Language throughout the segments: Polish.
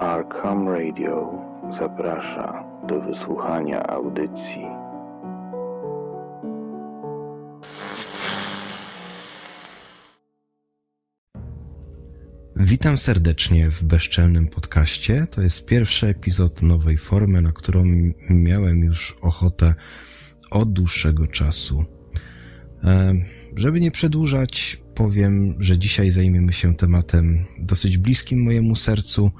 Arkham Radio zaprasza do wysłuchania audycji. Witam serdecznie w bezczelnym podcaście. To jest pierwszy epizod nowej formy, na którą miałem już ochotę od dłuższego czasu. E, żeby nie przedłużać, powiem, że dzisiaj zajmiemy się tematem dosyć bliskim mojemu sercu,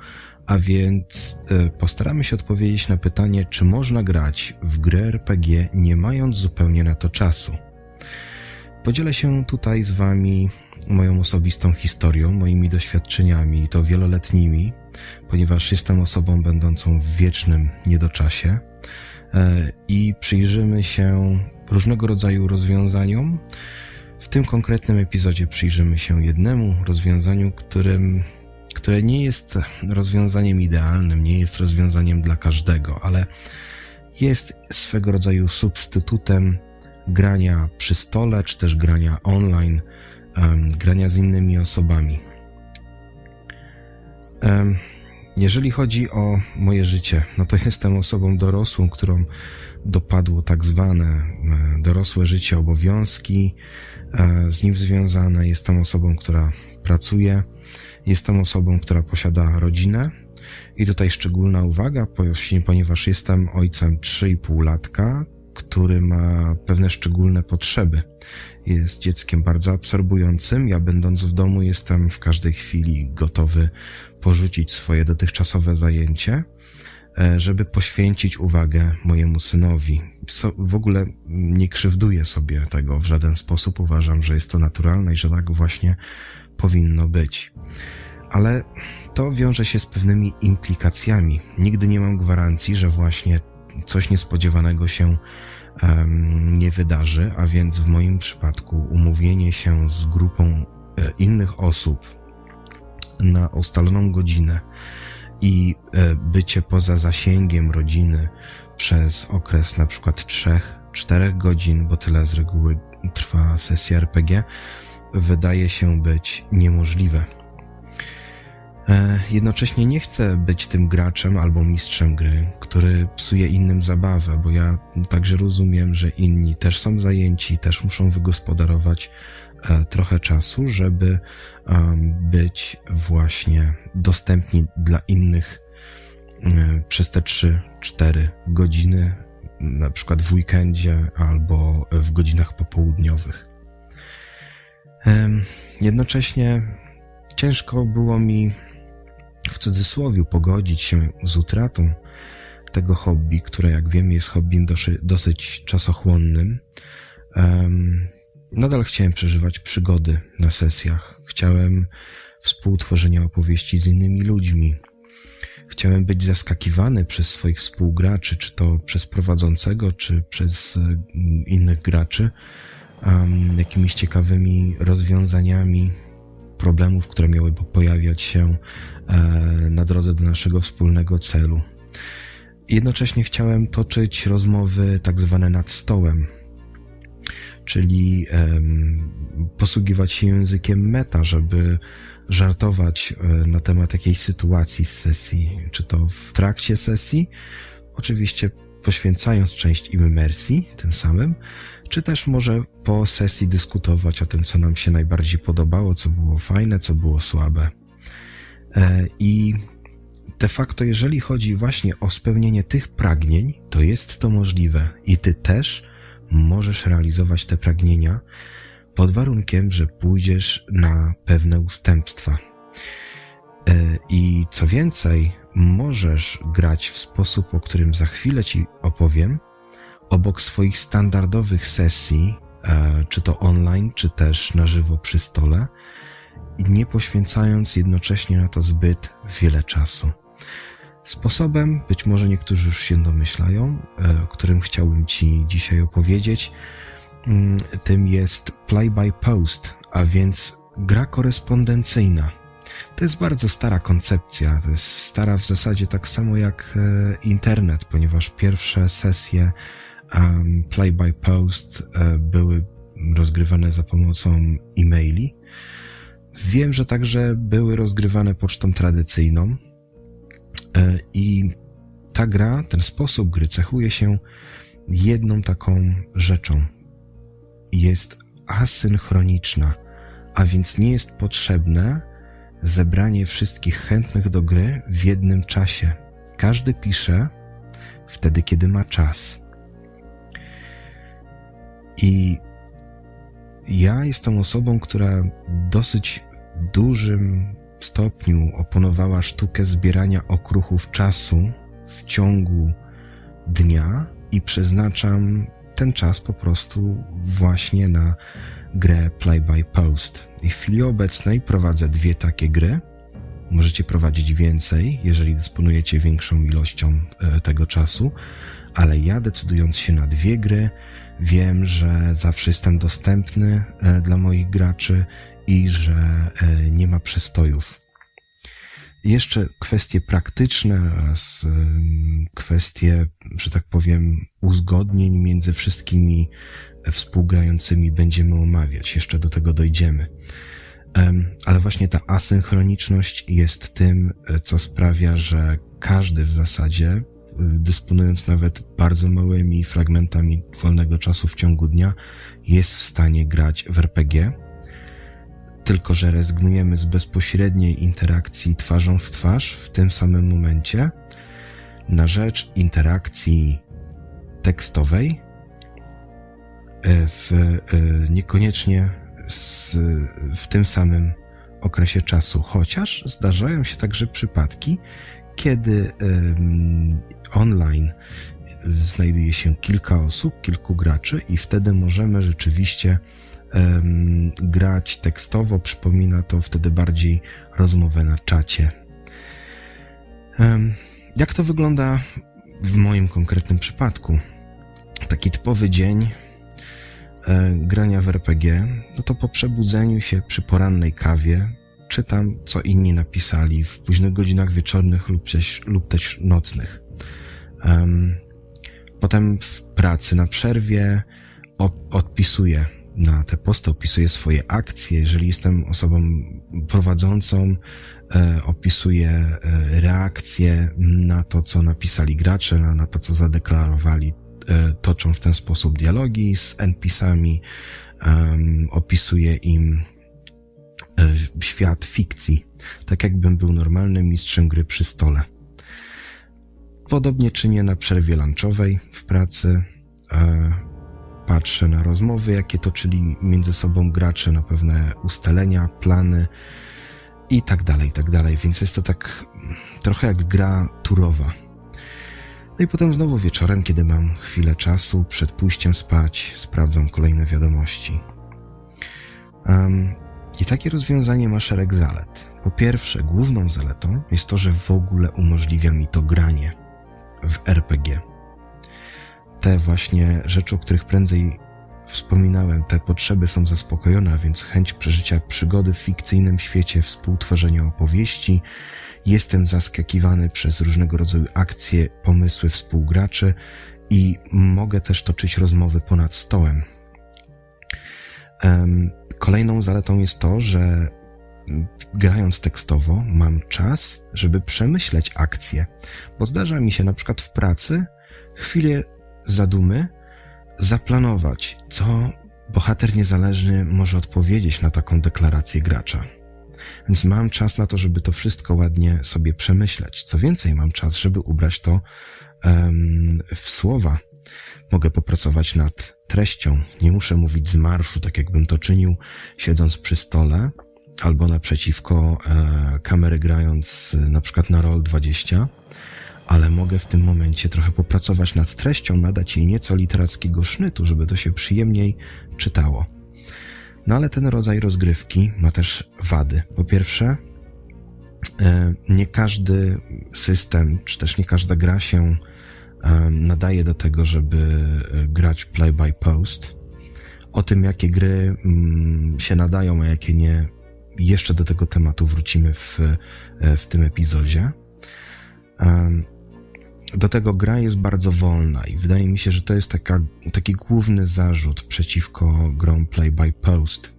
a więc e, postaramy się odpowiedzieć na pytanie, czy można grać w gry RPG nie mając zupełnie na to czasu. Podzielę się tutaj z Wami moją osobistą historią, moimi doświadczeniami, i to wieloletnimi, ponieważ jestem osobą będącą w wiecznym niedoczasie e, i przyjrzymy się różnego rodzaju rozwiązaniom. W tym konkretnym epizodzie przyjrzymy się jednemu rozwiązaniu, którym, które nie jest rozwiązaniem idealnym, nie jest rozwiązaniem dla każdego, ale jest swego rodzaju substytutem grania przy stole, czy też grania online, grania z innymi osobami. Jeżeli chodzi o moje życie, no to jestem osobą dorosłą, którą dopadło tak zwane e, dorosłe życie, obowiązki e, z nim związane. Jestem osobą, która pracuje, jestem osobą, która posiada rodzinę. I tutaj szczególna uwaga, ponieważ jestem ojcem 3,5 latka, który ma pewne szczególne potrzeby. Jest dzieckiem bardzo absorbującym. Ja, będąc w domu, jestem w każdej chwili gotowy porzucić swoje dotychczasowe zajęcie, e, żeby poświęcić uwagę mojemu synowi. W ogóle nie krzywduję sobie tego w żaden sposób. Uważam, że jest to naturalne i że tak właśnie powinno być. Ale to wiąże się z pewnymi implikacjami. Nigdy nie mam gwarancji, że właśnie coś niespodziewanego się um, nie wydarzy, a więc w moim przypadku umówienie się z grupą e, innych osób na ustaloną godzinę i e, bycie poza zasięgiem rodziny przez okres na przykład 3-4 godzin, bo tyle z reguły trwa sesja RPG, wydaje się być niemożliwe. E, jednocześnie nie chcę być tym graczem albo mistrzem gry, który psuje innym zabawę, bo ja także rozumiem, że inni też są zajęci, też muszą wygospodarować e, trochę czasu, żeby być właśnie dostępni dla innych e, przez te 3-4 godziny, na przykład w weekendzie albo w godzinach popołudniowych. Jednocześnie ciężko było mi w cudzysłowie pogodzić się z utratą tego hobby, które jak wiemy jest hobbym dosyć czasochłonnym. Nadal chciałem przeżywać przygody na sesjach. Chciałem współtworzenia opowieści z innymi ludźmi. Chciałem być zaskakiwany przez swoich współgraczy, czy to przez prowadzącego, czy przez um, innych graczy, jakimiś ciekawymi rozwiązaniami problemów, które miałyby pojawiać się na drodze do naszego wspólnego celu. Jednocześnie chciałem toczyć rozmowy tak zwane nad stołem, czyli posługiwać się językiem meta, żeby żartować e, na temat jakiejś sytuacji z sesji, czy to w trakcie sesji, oczywiście poświęcając część immersji tym samym, czy też może po sesji dyskutować o tym, co nam się najbardziej podobało, co było fajne, co było słabe. E, I de facto, jeżeli chodzi właśnie o spełnienie tych pragnień, to jest to możliwe i ty też możesz realizować te pragnienia pod warunkiem, że pójdziesz na pewne ustępstwa. E, I co więcej, możesz grać w sposób, o którym za chwilę ci opowiem, obok swoich standardowych sesji, e, czy to online, czy też na żywo przy stole, nie poświęcając jednocześnie na to zbyt wiele czasu. Sposobem, być może niektórzy już się domyślają, e, o którym chciałbym Ci dzisiaj opowiedzieć, mm, tym jest play by post, a więc gra korespondencyjna. To jest bardzo stara koncepcja, to jest stara w zasadzie tak samo jak e, internet, ponieważ pierwsze sesje play by post e, były rozgrywane za pomocą e-maili. Wiem, że także były rozgrywane pocztą tradycyjną. E, I ta gra, ten sposób gry cechuje się jedną taką rzeczą. Jest asynchroniczna, a więc nie jest potrzebne zebranie wszystkich chętnych do gry w jednym czasie. Każdy pisze wtedy, kiedy ma czas. I ja jestem osobą, która dosyć dużym stopniu oponowała sztukę zbierania okruchów czasu w ciągu dnia i przeznaczam ten czas po prostu właśnie na grę Play by Post. I w chwili obecnej prowadzę dwie takie gry. Możecie prowadzić więcej, jeżeli dysponujecie większą ilością e, tego czasu, ale ja decydując się na dwie gry, wiem, że zawsze jestem dostępny e, dla moich graczy i że e, nie ma przestojów. Jeszcze kwestie praktyczne oraz kwestie, że tak powiem, uzgodnień między wszystkimi współgrającymi będziemy omawiać. Jeszcze do tego dojdziemy. Ale właśnie ta asynchroniczność jest tym, e, co sprawia, że każdy w zasadzie, dysponując nawet bardzo małymi fragmentami wolnego czasu w ciągu dnia, jest w stanie grać w RPG tylko że rezygnujemy z bezpośredniej interakcji twarzą w twarz w tym samym momencie na rzecz interakcji tekstowej, e, w, e, niekoniecznie z, w tym samym okresie czasu, chociaż zdarzają się także przypadki, kiedy online znajduje się kilka osób, kilku graczy i wtedy możemy rzeczywiście grać tekstowo, przypomina to wtedy bardziej rozmowę na czacie. Jak to wygląda w moim konkretnym przypadku? Taki typowy dzień e, grania w RPG, no to po przebudzeniu się przy porannej kawie czytam, co inni napisali w późnych godzinach wieczornych lub też, lub też nocnych. Um, potem w pracy na przerwie odpisuję na te posty, opisuję swoje akcje. Jeżeli jestem osobą prowadzącą, e, opisuję e, reakcje na to, co napisali gracze, na, na to, co zadeklarowali. E, toczą w ten sposób dialogi z NPC-ami, opisuję im świat fikcji, tak jakbym był normalnym mistrzem gry przy stole. Podobnie czynię na przerwie lunchowej w pracy. E, patrzę na rozmowy, jakie toczyli między sobą gracze, na pewne ustalenia, plany i tak dalej, i tak dalej. Więc jest to tak trochę jak gra turowa. No i potem znowu wieczorem, kiedy mam chwilę czasu, przed pójściem spać, sprawdzam kolejne wiadomości. Um, I takie rozwiązanie ma szereg zalet. Po pierwsze, główną zaletą jest to, że w ogóle umożliwia mi to granie w RPG te właśnie rzeczy, o których prędzej wspominałem, te potrzeby są zaspokojone, a więc chęć przeżycia przygody w fikcyjnym świecie, współtworzenia opowieści. Jestem zaskakiwany przez różnego rodzaju akcje, pomysły współgraczy i mogę też toczyć rozmowy ponad stołem. Kolejną zaletą jest to, że grając tekstowo mam czas, żeby przemyśleć akcję, bo zdarza mi się na przykład w pracy chwilę zadumy zaplanować, co bohater niezależny może odpowiedzieć na taką deklarację gracza. Więc mam czas na to, żeby to wszystko ładnie sobie przemyśleć. Co więcej, mam czas, żeby ubrać to um, w słowa. Mogę popracować nad treścią. Nie muszę mówić z marszu, tak jakbym to czynił, siedząc przy stole albo naprzeciwko e, kamery grając na przykład na Roll 20 ale mogę w tym momencie trochę popracować nad treścią, nadać jej nieco literackiego sznytu, żeby to się przyjemniej czytało. No ale ten rodzaj rozgrywki ma też wady. Po pierwsze, e, nie każdy system, czy też nie każda gra się e, nadaje do tego, żeby e, grać play by post. O tym, jakie gry mm, się nadają, a jakie nie, jeszcze do tego tematu wrócimy w, w tym epizodzie. Do tego gra jest bardzo wolna i wydaje mi się, że to jest taka, taki główny zarzut przeciwko grom play by post,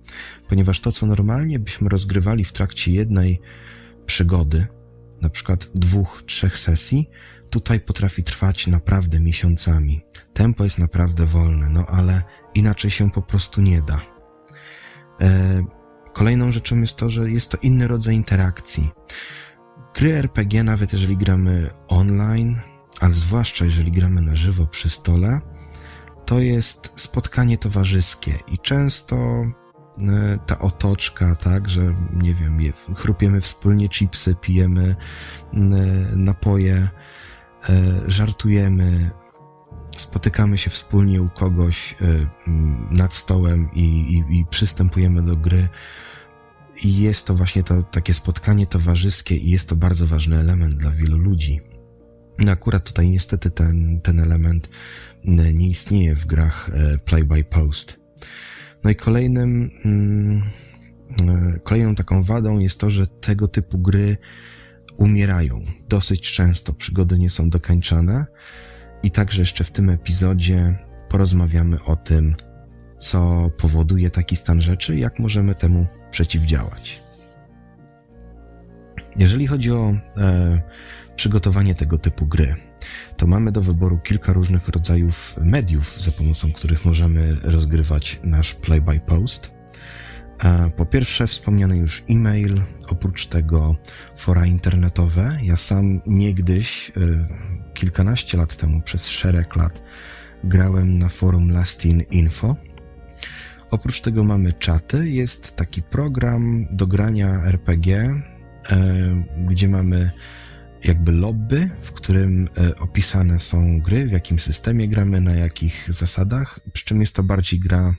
ponieważ to, co normalnie byśmy rozgrywali w trakcie jednej przygody, na przykład dwóch, trzech sesji, tutaj potrafi trwać naprawdę miesiącami. Tempo jest naprawdę wolne, no ale inaczej się po prostu nie da. E, kolejną rzeczą jest to, że jest to inny rodzaj interakcji. Gry RPG, nawet jeżeli gramy online, a zwłaszcza jeżeli gramy na żywo przy stole, to jest spotkanie towarzyskie i często e, ta otoczka, tak, że nie wiem, chrupiemy wspólnie chipsy, pijemy napoje, żartujemy, spotykamy się wspólnie u kogoś nad stołem i, i, i przystępujemy do gry. I jest to właśnie to takie spotkanie towarzyskie i jest to bardzo ważny element dla wielu ludzi. No akurat tutaj niestety ten, ten element e, nie istnieje w grach e, play by post. No i kolejnym, mm, e, kolejną taką wadą jest to, że tego typu gry umierają dosyć często, przygody nie są dokończane i także jeszcze w tym epizodzie porozmawiamy o tym, co powoduje taki stan rzeczy i jak możemy temu przeciwdziałać. Jeżeli chodzi o e, przygotowanie tego typu gry, to mamy do wyboru kilka różnych rodzajów mediów, za pomocą których możemy rozgrywać nasz play-by-post. E, po pierwsze, wspomniany już e-mail, oprócz tego fora internetowe. Ja sam niegdyś, e, kilkanaście lat temu, przez szereg lat, grałem na forum Lastin Info. Oprócz tego mamy czaty. Jest taki program do grania RPG, e, gdzie mamy jakby lobby, w którym e, opisane są gry, w jakim systemie gramy, na jakich zasadach, przy czym jest to bardziej gra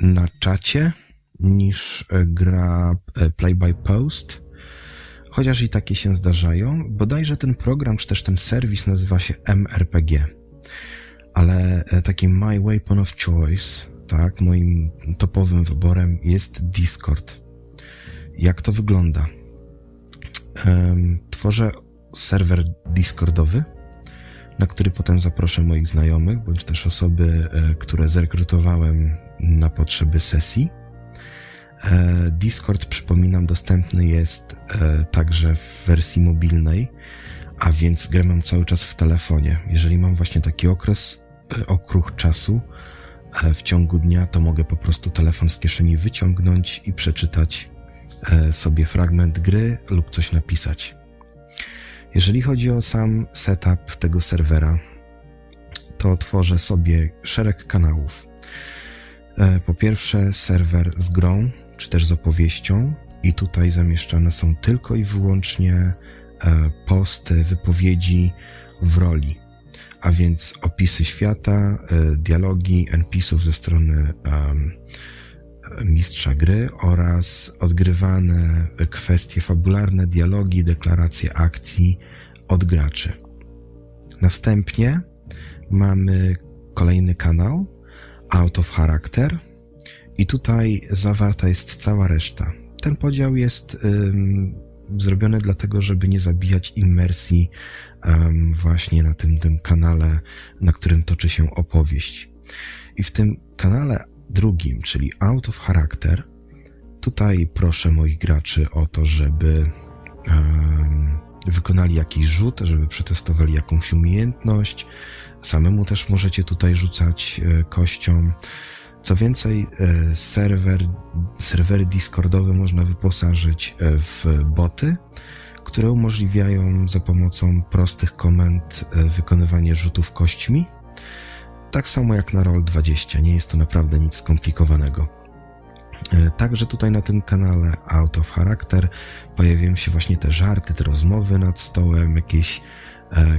na czacie niż e, gra e, play by post. Chociaż i takie się zdarzają. Bodajże ten program, czy też ten serwis nazywa się MRPG. Ale takim my weapon of choice, tak, moim topowym wyborem jest Discord. Jak to wygląda? tworzę serwer Discordowy, na który potem zaproszę moich znajomych, bądź też osoby, e, które zrekrutowałem na potrzeby sesji. E, Discord, przypominam, dostępny jest e, także w wersji mobilnej, a więc grę mam cały czas w telefonie. Jeżeli mam właśnie taki okres, okruch czasu w ciągu dnia, to mogę po prostu telefon z kieszeni wyciągnąć i przeczytać E, sobie fragment gry lub coś napisać. Jeżeli chodzi o sam setup tego serwera, to tworzę sobie szereg kanałów. E, po pierwsze, serwer z grą, czy też z opowieścią, i tutaj zamieszczane są tylko i wyłącznie e, posty, wypowiedzi w roli, a więc opisy świata, dialogi NPC-ów ze strony mistrza gry oraz odgrywane kwestie fabularne, dialogi, deklaracje akcji od graczy. Następnie mamy kolejny kanał Out of Character i tutaj zawarta jest cała reszta. Ten podział jest um, zrobiony dlatego, żeby nie zabijać imersji um, właśnie na tym, tym kanale, na którym toczy się opowieść. I w tym kanale drugim, czyli Out of Character, tutaj proszę moich graczy o to, żeby um, wykonali jakiś rzut, żeby przetestowali jakąś umiejętność. Samemu też możecie tutaj rzucać e, kością. Co więcej, e, serwer, serwery Discordowe można wyposażyć e, w boty, które umożliwiają za pomocą prostych komend wykonywanie rzutów kośćmi tak samo jak na Roll20, nie jest to naprawdę nic skomplikowanego. Także tutaj na tym kanale Out of Character pojawiają się właśnie te żarty, te rozmowy nad stołem, jakieś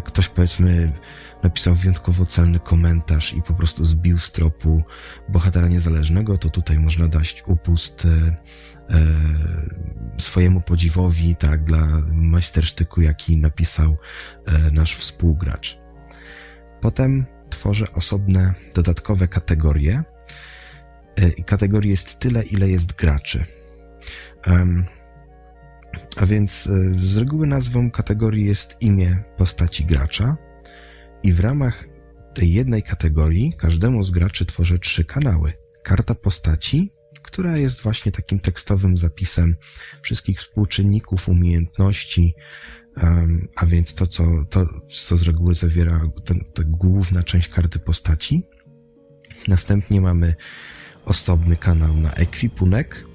ktoś powiedzmy napisał wyjątkowo celny komentarz i po prostu zbił z tropu bohatera niezależnego, to tutaj można dać upust e, swojemu podziwowi, tak, dla majstersztyku, jaki napisał nasz współgracz. Potem tworzę osobne, dodatkowe kategorie. E, I kategorii jest tyle, ile jest graczy. A więc e, z reguły nazwą kategorii jest imię postaci gracza, i w ramach tej jednej kategorii każdemu z graczy tworzę trzy kanały: karta postaci, która jest właśnie takim tekstowym zapisem wszystkich współczynników, umiejętności, a więc to, co, to, co z reguły zawiera ta główna część karty postaci. Następnie mamy osobny kanał na ekwipunek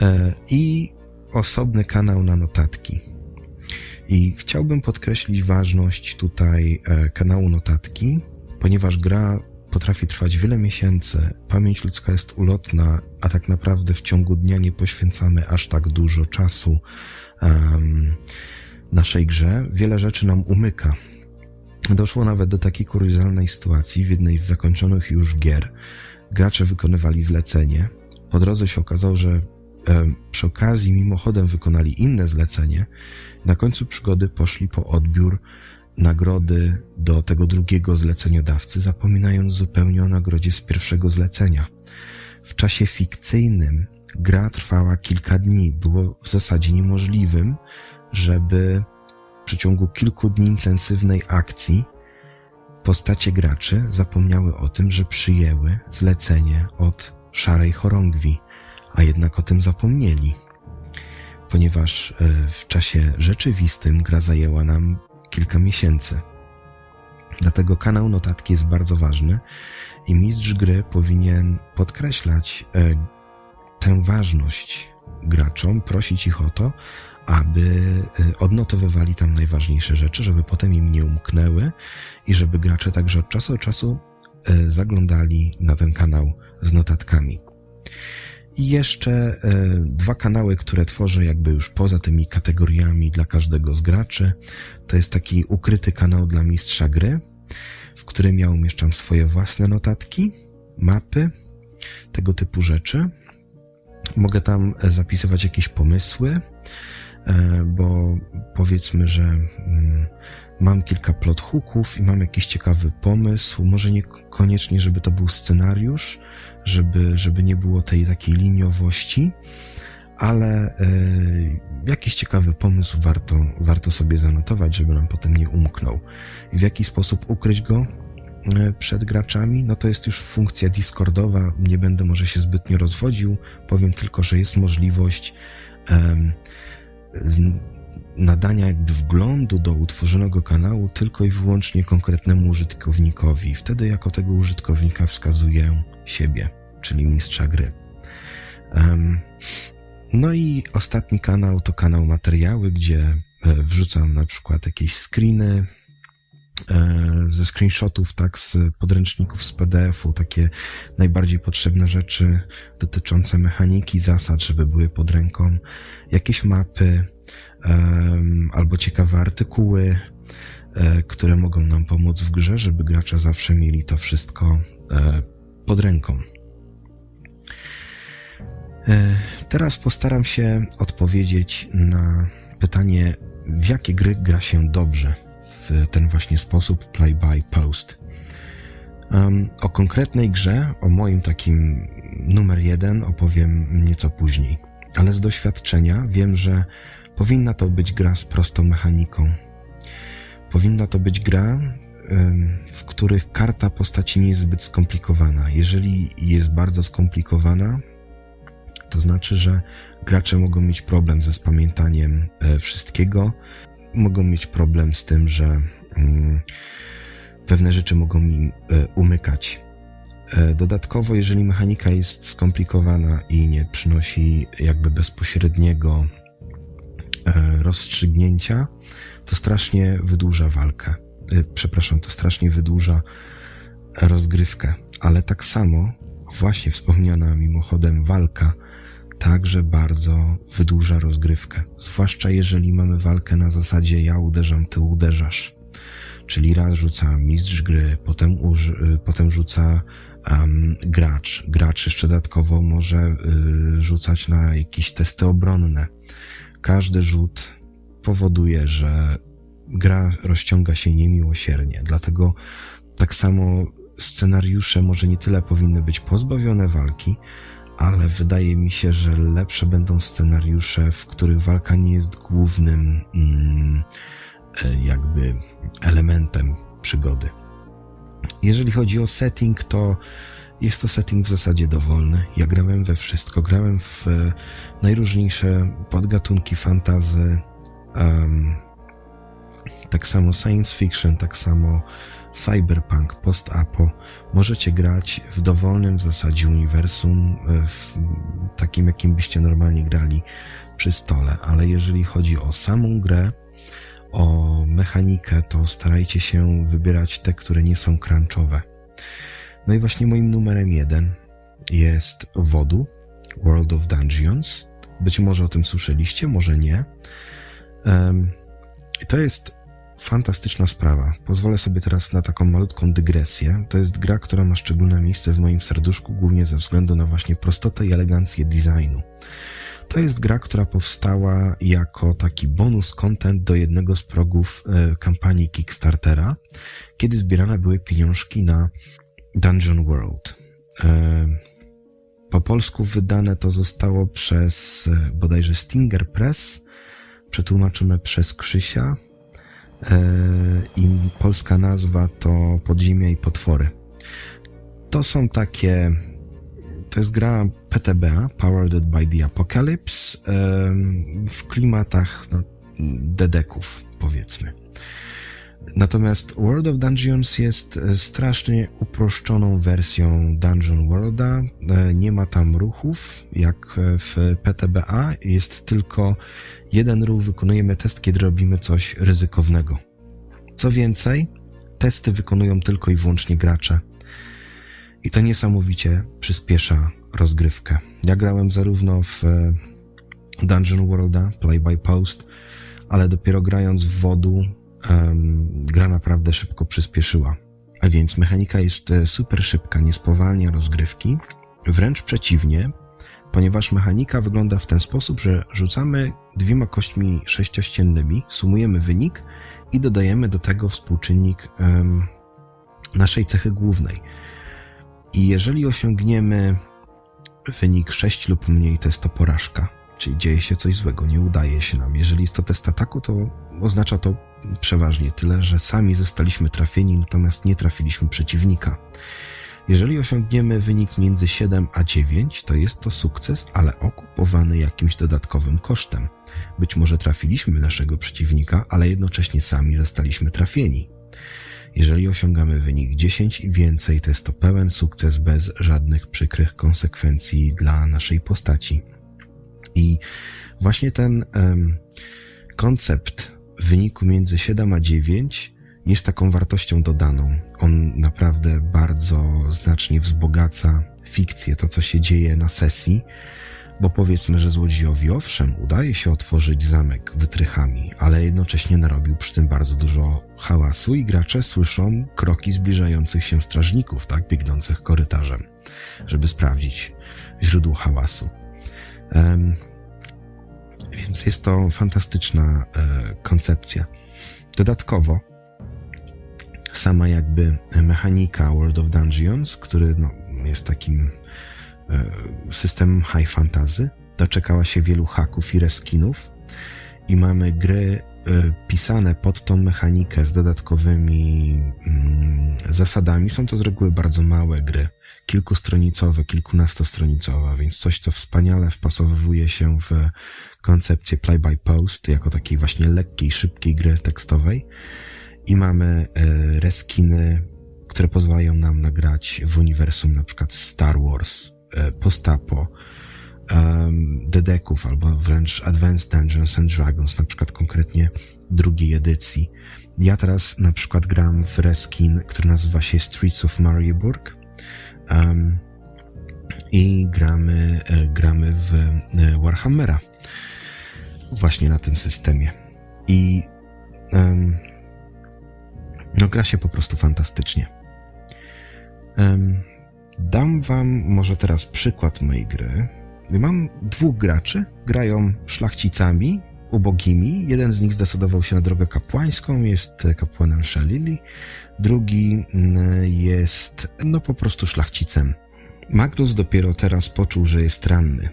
e, i osobny kanał na notatki. I chciałbym podkreślić ważność tutaj e, kanału notatki, ponieważ gra potrafi trwać wiele miesięcy, pamięć ludzka jest ulotna, a tak naprawdę w ciągu dnia nie poświęcamy aż tak dużo czasu um, naszej grze. Wiele rzeczy nam umyka. Doszło nawet do takiej kuriozalnej sytuacji w jednej z zakończonych już gier. Gracze wykonywali zlecenie. Po drodze się okazało, że przy okazji mimochodem wykonali inne zlecenie. Na końcu przygody poszli po odbiór nagrody do tego drugiego zleceniodawcy, zapominając zupełnie o nagrodzie z pierwszego zlecenia. W czasie fikcyjnym gra trwała kilka dni. Było w zasadzie niemożliwym, żeby w przeciągu kilku dni intensywnej akcji postacie graczy zapomniały o tym, że przyjęły zlecenie od szarej chorągwi, a jednak o tym zapomnieli, ponieważ e, w czasie rzeczywistym gra zajęła nam kilka miesięcy. Dlatego kanał notatki jest bardzo ważny i mistrz gry powinien podkreślać e, tę ważność graczom, prosić ich o to, aby e, odnotowywali tam najważniejsze rzeczy, żeby potem im nie umknęły i żeby gracze także od czasu do czasu zaglądali na ten kanał z notatkami. I jeszcze e, dwa kanały, które tworzę jakby już poza tymi kategoriami dla każdego z graczy. To jest taki ukryty kanał dla mistrza gry, w którym ja umieszczam swoje własne notatki, mapy, tego typu rzeczy. Mogę tam zapisywać jakieś pomysły, e, bo powiedzmy, że mm, mam kilka plot hooków i mam jakiś ciekawy pomysł. Może niekoniecznie, żeby to był scenariusz, żeby, żeby nie było tej takiej liniowości, ale y, jakiś ciekawy pomysł warto, warto sobie zanotować, żeby nam potem nie umknął. W jaki sposób ukryć go e, przed graczami? No to jest już funkcja Discordowa, nie będę może się zbytnio rozwodził, powiem tylko, że jest możliwość nadania jakby wglądu do utworzonego kanału tylko i wyłącznie konkretnemu użytkownikowi. Wtedy jako tego użytkownika wskazuję siebie, czyli mistrza gry. No i ostatni kanał to kanał materiały, gdzie e, wrzucam na przykład jakieś screeny e, ze screenshotów, tak, z podręczników z PDF-u, takie najbardziej potrzebne rzeczy dotyczące mechaniki, zasad, żeby były pod ręką, jakieś mapy, albo ciekawe artykuły, e, które mogą nam pomóc w grze, żeby gracze zawsze mieli to wszystko e, pod ręką. E, teraz postaram się odpowiedzieć na pytanie, w jakie gry gra się dobrze w ten właśnie sposób play by post. o konkretnej grze, o moim takim numer jeden opowiem nieco później, ale z doświadczenia wiem, że Powinna to być gra z prostą mechaniką. Powinna to być gra, w których karta postaci nie jest zbyt skomplikowana. Jeżeli jest bardzo skomplikowana, to znaczy, że gracze mogą mieć problem ze spamiętaniem e, wszystkiego, mogą mieć problem z tym, że mm, pewne rzeczy mogą im e, umykać. E, dodatkowo, jeżeli mechanika jest skomplikowana i nie przynosi jakby bezpośredniego rozstrzygnięcia, to strasznie wydłuża walkę. E, przepraszam, to strasznie wydłuża rozgrywkę. Ale tak samo właśnie wspomniana mimochodem walka także bardzo wydłuża rozgrywkę. Zwłaszcza jeżeli mamy walkę na zasadzie ja uderzam, ty uderzasz. Czyli raz rzuca mistrz gry, potem, uży, potem rzuca um, gracz. Gracz jeszcze dodatkowo może y, rzucać na jakieś testy obronne każdy rzut powoduje, że gra rozciąga się niemiłosiernie. Dlatego tak samo scenariusze może nie tyle powinny być pozbawione walki, ale wydaje mi się, że lepsze będą scenariusze, w których walka nie jest głównym mm, e, jakby elementem przygody. Jeżeli chodzi o setting, to jest to setting w zasadzie dowolny. Ja grałem we wszystko. Grałem w e, najróżniejsze podgatunki fantazy, um, tak samo science fiction, tak samo cyberpunk, post-apo. Możecie grać w dowolnym w zasadzie uniwersum, e, w takim jakim byście normalnie grali przy stole, ale jeżeli chodzi o samą grę, o mechanikę, to starajcie się wybierać te, które nie są crunchowe. No i właśnie moim numerem jeden jest Wodu, World of Dungeons. Być może o tym słyszeliście, może nie. To jest fantastyczna sprawa. Pozwolę sobie teraz na taką malutką dygresję. To jest gra, która ma szczególne miejsce w moim serduszku, głównie ze względu na właśnie prostotę i elegancję designu. To jest gra, która powstała jako taki bonus content do jednego z progów e, kampanii Kickstartera, kiedy zbierane były pieniążki na Dungeon World. E, po polsku wydane to zostało przez e, bodajże Stinger Press, przetłumaczymy przez Krzysia i polska nazwa to Podziemia i Potwory. To są takie to jest gra PTBA, Powered by the Apocalypse, w klimatach no, dedeków, powiedzmy. Natomiast World of Dungeons jest e, strasznie uproszczoną wersją Dungeon Worlda. E, nie ma tam ruchów, jak w PTBA. Jest tylko jeden ruch, wykonujemy test, kiedy robimy coś ryzykownego. Co więcej, testy wykonują tylko i wyłącznie gracze. I to niesamowicie przyspiesza rozgrywkę. Ja grałem zarówno w e, Dungeon Worlda, Play by Post, ale dopiero grając w wodu, gra naprawdę szybko przyspieszyła. A więc mechanika jest e, super szybka, nie spowalnia rozgrywki. Wręcz przeciwnie, ponieważ mechanika wygląda w ten sposób, że rzucamy dwiema kośćmi sześciościennymi, sumujemy wynik i dodajemy do tego współczynnik naszej cechy głównej. I jeżeli osiągniemy wynik 6 lub mniej, to jest to porażka. Czyli dzieje się coś złego, nie udaje się nam. Jeżeli jest to test ataku, to oznacza to przeważnie tyle, że sami zostaliśmy trafieni, natomiast nie trafiliśmy przeciwnika. Jeżeli osiągniemy wynik między 7 a 9, to jest to sukces, ale okupowany jakimś dodatkowym kosztem. Być może trafiliśmy naszego przeciwnika, ale jednocześnie sami zostaliśmy trafieni. Jeżeli osiągamy wynik 10 i więcej, to jest to pełen sukces bez żadnych przykrych konsekwencji dla naszej postaci. I właśnie ten um, koncept wyniku między 7 a 9 jest taką wartością dodaną. On naprawdę bardzo znacznie wzbogaca fikcję, to co się dzieje na sesji, bo powiedzmy, że złodziejowi owszem, udaje się otworzyć zamek wytrychami, ale jednocześnie narobił przy tym bardzo dużo hałasu i gracze słyszą kroki zbliżających się strażników, tak, biegnących korytarzem, żeby sprawdzić źródło hałasu. Więc jest to fantastyczna e, koncepcja. Dodatkowo, sama jakby mechanika World of Dungeons, który no, jest takim E, system high fantasy. Doczekała się wielu haków i reskinów i mamy gry pisane pod tą mechanikę z dodatkowymi mm, zasadami. Są to z reguły bardzo małe gry, kilkustronicowe, kilkunastostronicowe, więc coś, co wspaniale wpasowuje się w koncepcję play by post, jako takiej właśnie lekkiej, szybkiej gry tekstowej. I mamy e, reskiny, które pozwalają nam nagrać w uniwersum na przykład Star Wars, E, postapo, dedeków albo wręcz Advanced Dungeons and Dragons, na przykład konkretnie drugiej edycji. Ja teraz na przykład gram w reskin, który nazywa się Streets of Marienburg um, i gramy, e, gramy w e, Warhammera właśnie na tym systemie. I um, no gra się po prostu fantastycznie. Um, Dam wam może teraz przykład mojej gry. Mam dwóch graczy, grają szlachcicami, ubogimi. Jeden z nich zdecydował się na drogę kapłańską, jest kapłanem Shalili. Drugi mm, jest, no po prostu szlachcicem. Magnus dopiero teraz poczuł, że jest ranny.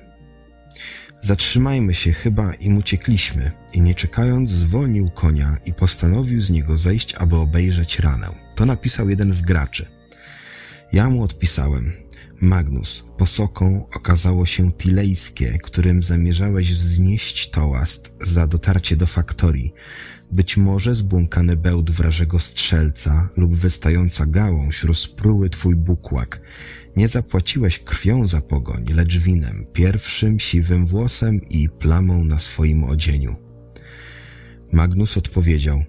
Zatrzymajmy się chyba im uciekliśmy i nie czekając zwolnił konia i postanowił z niego zejść, aby obejrzeć ranę. To napisał jeden z graczy. Ja mu odpisałem. Magnus, posoką okazało się tilejskie, którym zamierzałeś wznieść tołast za dotarcie do faktorii. Być może zbłąkany bełt wrażego strzelca lub wystająca gałąź rozpruły twój bukłak. Nie zapłaciłeś krwią za pogoń, lecz winem, pierwszym siwym włosem i plamą na swoim odzieniu. Magnus odpowiedział.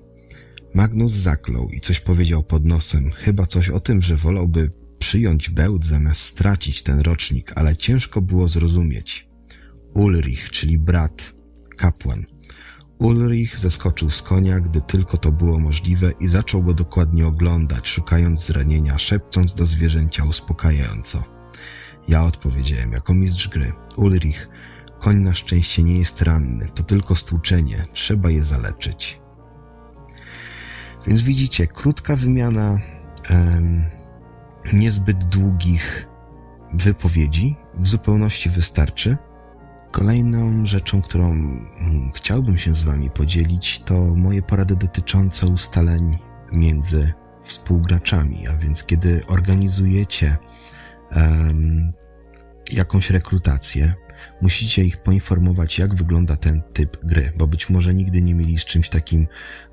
Magnus zaklął i coś powiedział pod nosem, chyba coś o tym, że wolałby przyjąć bełt zamiast stracić ten rocznik, ale ciężko było zrozumieć. Ulrich, czyli brat, kapłan. Ulrich zeskoczył z konia, gdy tylko to było możliwe i zaczął go dokładnie oglądać, szukając zranienia, szepcząc do zwierzęcia uspokajająco. Ja odpowiedziałem jako mistrz gry. Ulrich, koń na szczęście nie jest ranny, to tylko stłuczenie, trzeba je zaleczyć. Więc widzicie, krótka wymiana em, niezbyt długich wypowiedzi w zupełności wystarczy. Kolejną rzeczą, którą chciałbym się z Wami podzielić, to moje porady dotyczące ustaleń między współgraczami. A więc, kiedy organizujecie um, jakąś rekrutację, musicie ich poinformować, jak wygląda ten typ gry, bo być może nigdy nie mieli z czymś takim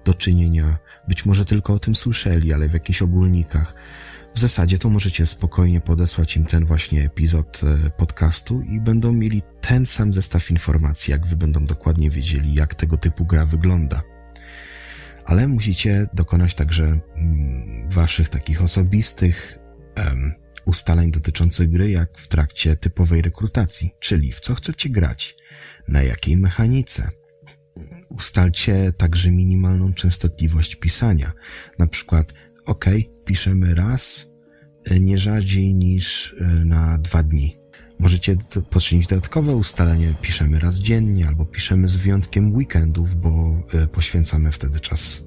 do czynienia, być może tylko o tym słyszeli, ale w jakichś ogólnikach. W zasadzie to możecie spokojnie podesłać im ten właśnie epizod e, podcastu i będą mieli ten sam zestaw informacji, jak wy będą dokładnie wiedzieli, jak tego typu gra wygląda. Ale musicie dokonać także mm, waszych takich osobistych um, ustaleń dotyczących gry, jak w trakcie typowej rekrutacji, czyli w co chcecie grać, na jakiej mechanice. Ustalcie także minimalną częstotliwość pisania. Na przykład ok, piszemy raz, e, nie rzadziej niż e, na dwa dni. Możecie poczynić dodatkowe ustalenie, piszemy raz dziennie, albo piszemy z wyjątkiem weekendów, bo e, poświęcamy wtedy czas,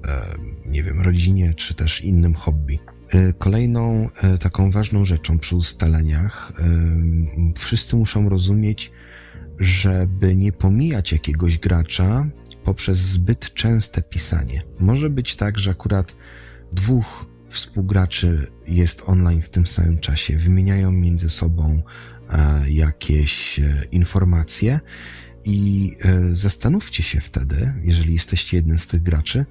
nie wiem, rodzinie, czy też innym hobby. Kolejną taką ważną rzeczą przy ustaleniach, wszyscy muszą rozumieć, żeby nie pomijać jakiegoś gracza poprzez zbyt częste pisanie. Może być tak, że akurat dwóch współgraczy jest online w tym samym czasie, wymieniają między sobą e, jakieś e, informacje i e, zastanówcie się wtedy, jeżeli jesteście jednym z tych graczy,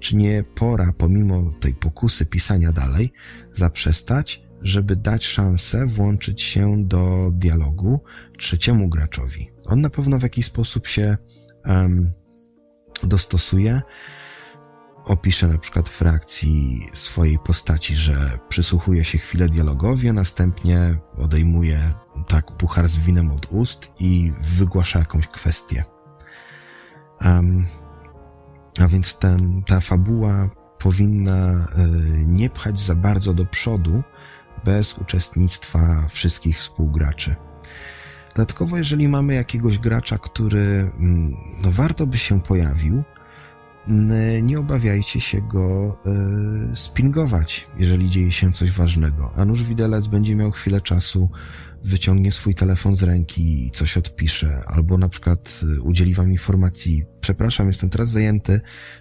czy nie pora, pomimo tej pokusy pisania dalej, zaprzestać, żeby dać szansę włączyć się do dialogu trzeciemu graczowi. On na pewno w jakiś sposób się um, dostosuje, opisze na przykład w reakcji swojej postaci, że przysłuchuje się chwilę dialogowi, a następnie odejmuje tak puchar z winem od ust i wygłasza jakąś kwestię. Um, a więc ten, ta fabuła powinna y, nie pchać za bardzo do przodu bez uczestnictwa wszystkich współgraczy. Dodatkowo, jeżeli mamy jakiegoś gracza, który mm, no, warto by się pojawił, nie obawiajcie się go y, spingować, jeżeli dzieje się coś ważnego. A nuż widelec będzie miał chwilę czasu, wyciągnie swój telefon z ręki i coś odpisze, albo na przykład y, udzieli wam informacji, przepraszam, jestem teraz zajęty,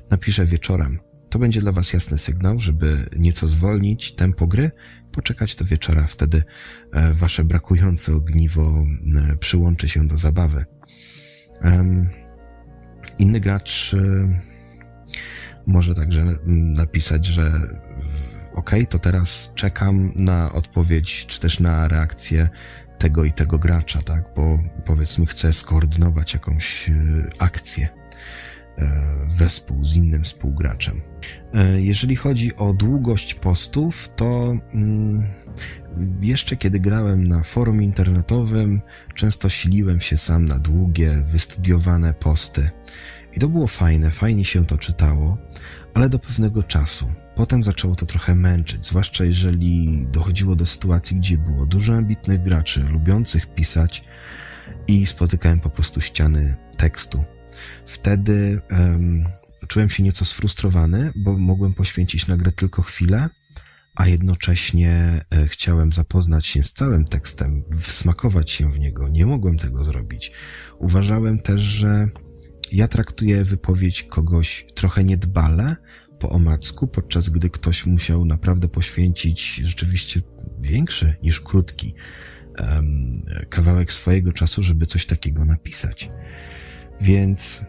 napiszę wieczorem. To będzie dla was jasny sygnał, żeby nieco zwolnić tempo gry, poczekać do wieczora, wtedy e, wasze brakujące ogniwo e, przyłączy się do zabawy. Inny gracz może także napisać, że ok, to teraz czekam na odpowiedź, czy też na reakcję tego i tego gracza, tak? Bo powiedzmy chcę skoordynować jakąś e, akcję e, wespół z innym współgraczem. E, jeżeli chodzi o długość postów, to mm, jeszcze kiedy grałem na forum internetowym, często siliłem się sam na długie, wystudiowane posty. I to było fajne, fajnie się to czytało, ale do pewnego czasu. Potem zaczęło to trochę męczyć, zwłaszcza jeżeli dochodziło do sytuacji, gdzie było dużo ambitnych graczy, lubiących pisać i spotykałem po prostu ściany tekstu. Wtedy um, czułem się nieco sfrustrowany, bo mogłem poświęcić na grę tylko chwilę, a jednocześnie e, chciałem zapoznać się z całym tekstem, wsmakować się w niego. Nie mogłem tego zrobić. Uważałem też, że ja traktuję wypowiedź kogoś trochę niedbale, po omacku, podczas gdy ktoś musiał naprawdę poświęcić rzeczywiście większy niż krótki um, kawałek swojego czasu, żeby coś takiego napisać. Więc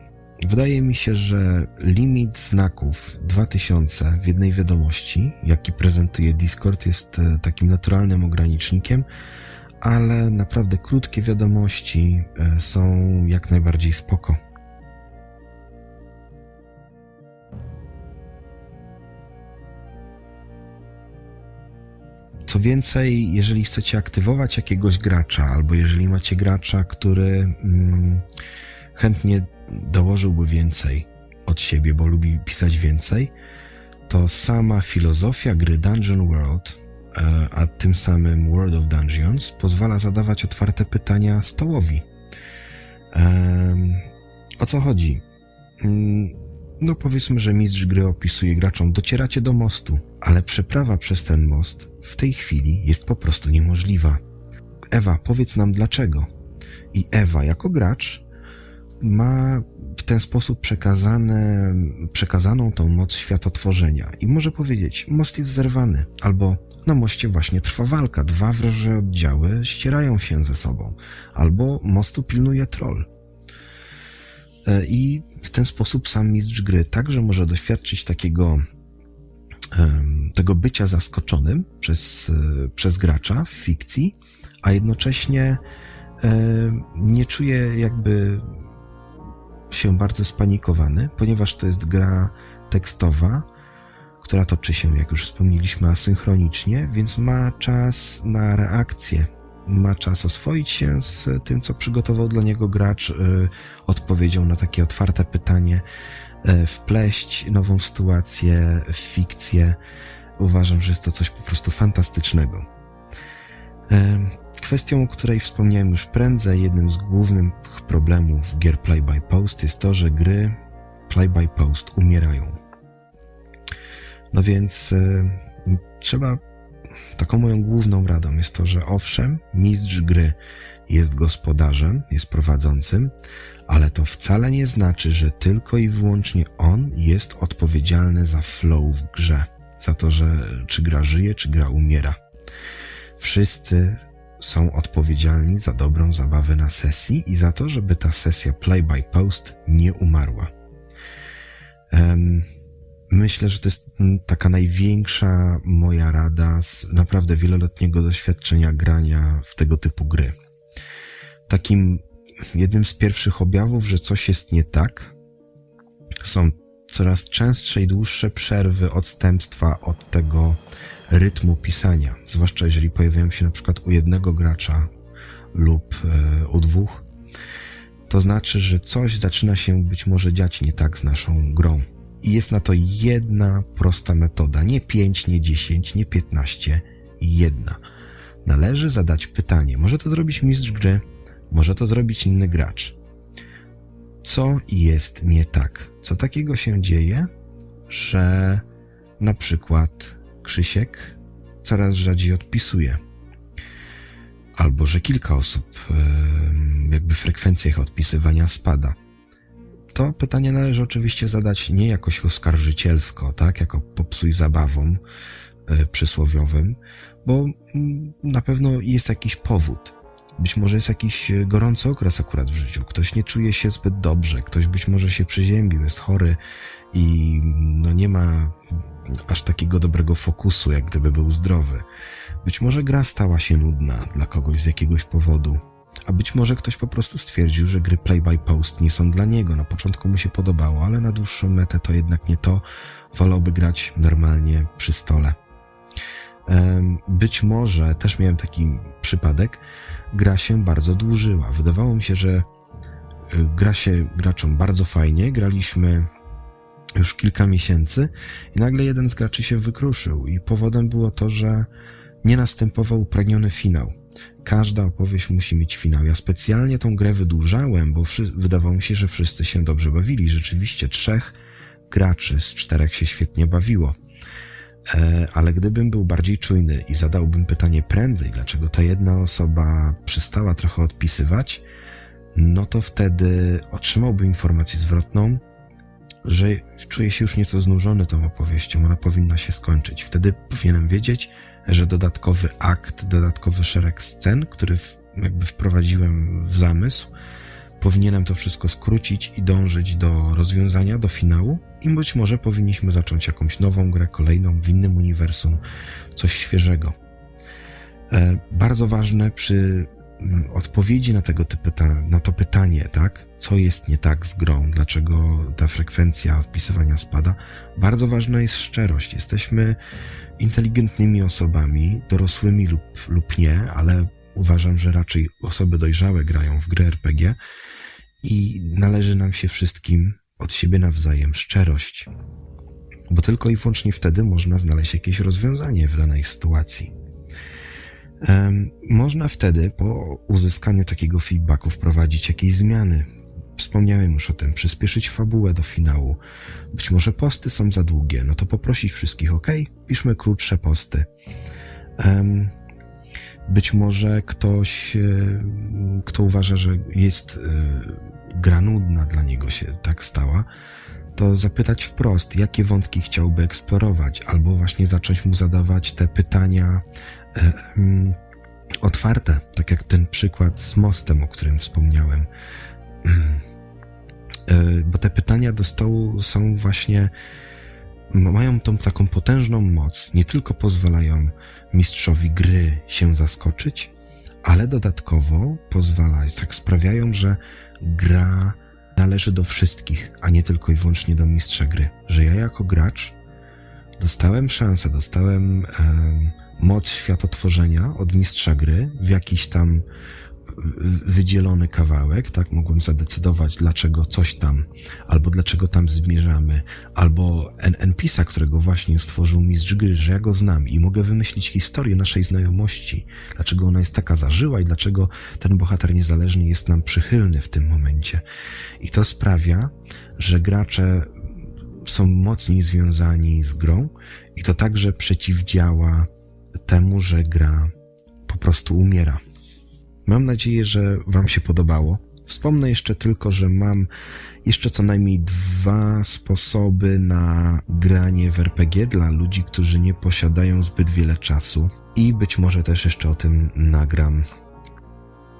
wydaje mi się, że limit znaków 2000 w jednej wiadomości, jaki prezentuje Discord, jest e, takim naturalnym ogranicznikiem, ale naprawdę krótkie wiadomości e, są jak najbardziej spoko. Co więcej, jeżeli chcecie aktywować jakiegoś gracza, albo jeżeli macie gracza, który mm, chętnie dołożyłby więcej od siebie, bo lubi pisać więcej, to sama filozofia gry Dungeon World, e, a tym samym World of Dungeons, pozwala zadawać otwarte pytania stołowi. O co chodzi? No powiedzmy, że mistrz gry opisuje graczom, docieracie do mostu, ale przeprawa przez ten most w tej chwili jest po prostu niemożliwa. Ewa, powiedz nam dlaczego. I Ewa, jako gracz, ma w ten sposób przekazane, przekazaną tą moc światotworzenia i może powiedzieć, most jest zerwany, albo na moście właśnie trwa walka, dwa wroże oddziały ścierają się ze sobą, albo mostu pilnuje troll. E, I w ten sposób sam mistrz gry także może doświadczyć takiego tego bycia zaskoczonym przez, e, przez gracza w fikcji, a jednocześnie nie czuje jakby się bardzo spanikowany, ponieważ to jest gra tekstowa, która toczy się, jak już wspomnieliśmy, asynchronicznie, więc ma czas na reakcję. Ma czas oswoić się z tym, co przygotował dla niego gracz, y, odpowiedzią na takie otwarte pytanie, y, wpleść nową sytuację w fikcję. Uważam, że jest to coś po prostu fantastycznego. Kwestią, o której wspomniałem już prędzej, jednym z głównych problemów gier Play by Post jest to, że gry Play by Post umierają. No więc trzeba, taką moją główną radą jest to, że owszem, mistrz gry jest gospodarzem, jest prowadzącym, ale to wcale nie znaczy, że tylko i wyłącznie on jest odpowiedzialny za flow w grze, za to, że czy gra żyje, czy gra umiera. Wszyscy są odpowiedzialni za dobrą zabawę na sesji i za to, żeby ta sesja play by post nie umarła. Myślę, że to jest taka największa moja rada z naprawdę wieloletniego doświadczenia grania w tego typu gry. Takim jednym z pierwszych objawów, że coś jest nie tak, są coraz częstsze i dłuższe przerwy, odstępstwa od tego rytmu pisania, zwłaszcza jeżeli pojawiają się na przykład u jednego gracza lub e, u dwóch, to znaczy, że coś zaczyna się być może dziać nie tak z naszą grą. I jest na to jedna prosta metoda. Nie pięć, nie dziesięć, nie piętnaście, jedna. Należy zadać pytanie. Może to zrobić mistrz gry, może to zrobić inny gracz. Co jest nie tak? Co takiego się dzieje, że na przykład Krzysiek coraz rzadziej odpisuje. Albo że kilka osób, jakby frekwencja ich odpisywania spada. To pytanie należy oczywiście zadać nie jakoś oskarżycielsko, tak, jako popsuj zabawą e, przysłowiowym, bo na pewno jest jakiś powód. Być może jest jakiś gorący okres akurat w życiu. Ktoś nie czuje się zbyt dobrze, ktoś być może się przeziębił, jest chory i no nie ma aż takiego dobrego fokusu, jak gdyby był zdrowy. Być może gra stała się nudna dla kogoś z jakiegoś powodu, a być może ktoś po prostu stwierdził, że gry play by post nie są dla niego. Na początku mu się podobało, ale na dłuższą metę to jednak nie to. Wolałby grać normalnie przy stole. Być może, też miałem taki przypadek, gra się bardzo dłużyła. Wydawało mi się, że y, gra się graczom bardzo fajnie. Graliśmy już kilka miesięcy i nagle jeden z graczy się wykruszył i powodem było to, że nie następował upragniony finał. Każda opowieść musi mieć finał. Ja specjalnie tą grę wydłużałem, bo wydawało mi się, że wszyscy się dobrze bawili. Rzeczywiście trzech graczy z czterech się świetnie bawiło. E, ale gdybym był bardziej czujny i zadałbym pytanie prędzej, dlaczego ta jedna osoba przestała trochę odpisywać, no to wtedy otrzymałbym informację zwrotną, że czuję się już nieco znużony tą opowieścią, ona powinna się skończyć. Wtedy powinienem wiedzieć, że dodatkowy akt, dodatkowy szereg scen, który w, jakby wprowadziłem w zamysł, powinienem to wszystko skrócić i dążyć do rozwiązania, do finału i być może powinniśmy zacząć jakąś nową grę, kolejną w innym uniwersum, coś świeżego. E, bardzo ważne przy odpowiedzi na tego typu na to pytanie, tak? Co jest nie tak z grą? Dlaczego ta frekwencja wpisywania spada? Bardzo ważna jest szczerość. Jesteśmy inteligentnymi osobami, dorosłymi lub, lub nie, ale uważam, że raczej osoby dojrzałe grają w gry RPG i należy nam się wszystkim od siebie nawzajem szczerość, bo tylko i wyłącznie wtedy można znaleźć jakieś rozwiązanie w danej sytuacji. Można wtedy po uzyskaniu takiego feedbacku wprowadzić jakieś zmiany. Wspomniałem już o tym, przyspieszyć fabułę do finału. Być może posty są za długie, no to poprosić wszystkich, ok, piszmy krótsze posty. Być może ktoś, kto uważa, że jest gra nudna dla niego się tak stała, to zapytać wprost, jakie wątki chciałby eksplorować, albo właśnie zacząć mu zadawać te pytania e, mm, otwarte, tak jak ten przykład z mostem, o którym wspomniałem. E, bo te pytania do stołu są właśnie, mają tą taką potężną moc, nie tylko pozwalają mistrzowi gry się zaskoczyć, ale dodatkowo pozwalają, tak sprawiają, że gra należy do wszystkich, a nie tylko i wyłącznie do mistrza gry. Że ja jako gracz dostałem szansę, dostałem moc światotworzenia od mistrza gry w jakiś tam wydzielony kawałek, tak? Mogłem zadecydować, dlaczego coś tam, albo dlaczego tam zmierzamy, albo NPC-a, którego właśnie stworzył mistrz gry, że ja go znam i mogę wymyślić historię naszej znajomości, dlaczego ona jest taka zażyła i dlaczego ten bohater niezależny jest nam przychylny w tym momencie. I to sprawia, że gracze są mocniej związani z grą i to także przeciwdziała temu, że gra po prostu umiera. Mam nadzieję, że Wam się podobało. Wspomnę jeszcze tylko, że mam jeszcze co najmniej dwa sposoby na granie w RPG dla ludzi, którzy nie posiadają zbyt wiele czasu i być może też jeszcze o tym nagram.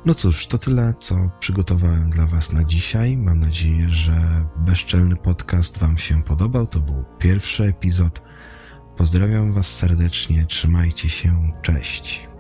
No cóż, to tyle, co przygotowałem dla Was na dzisiaj. Mam nadzieję, że bezczelny podcast Wam się podobał. To był pierwszy epizod. Pozdrawiam Was serdecznie, trzymajcie się, cześć.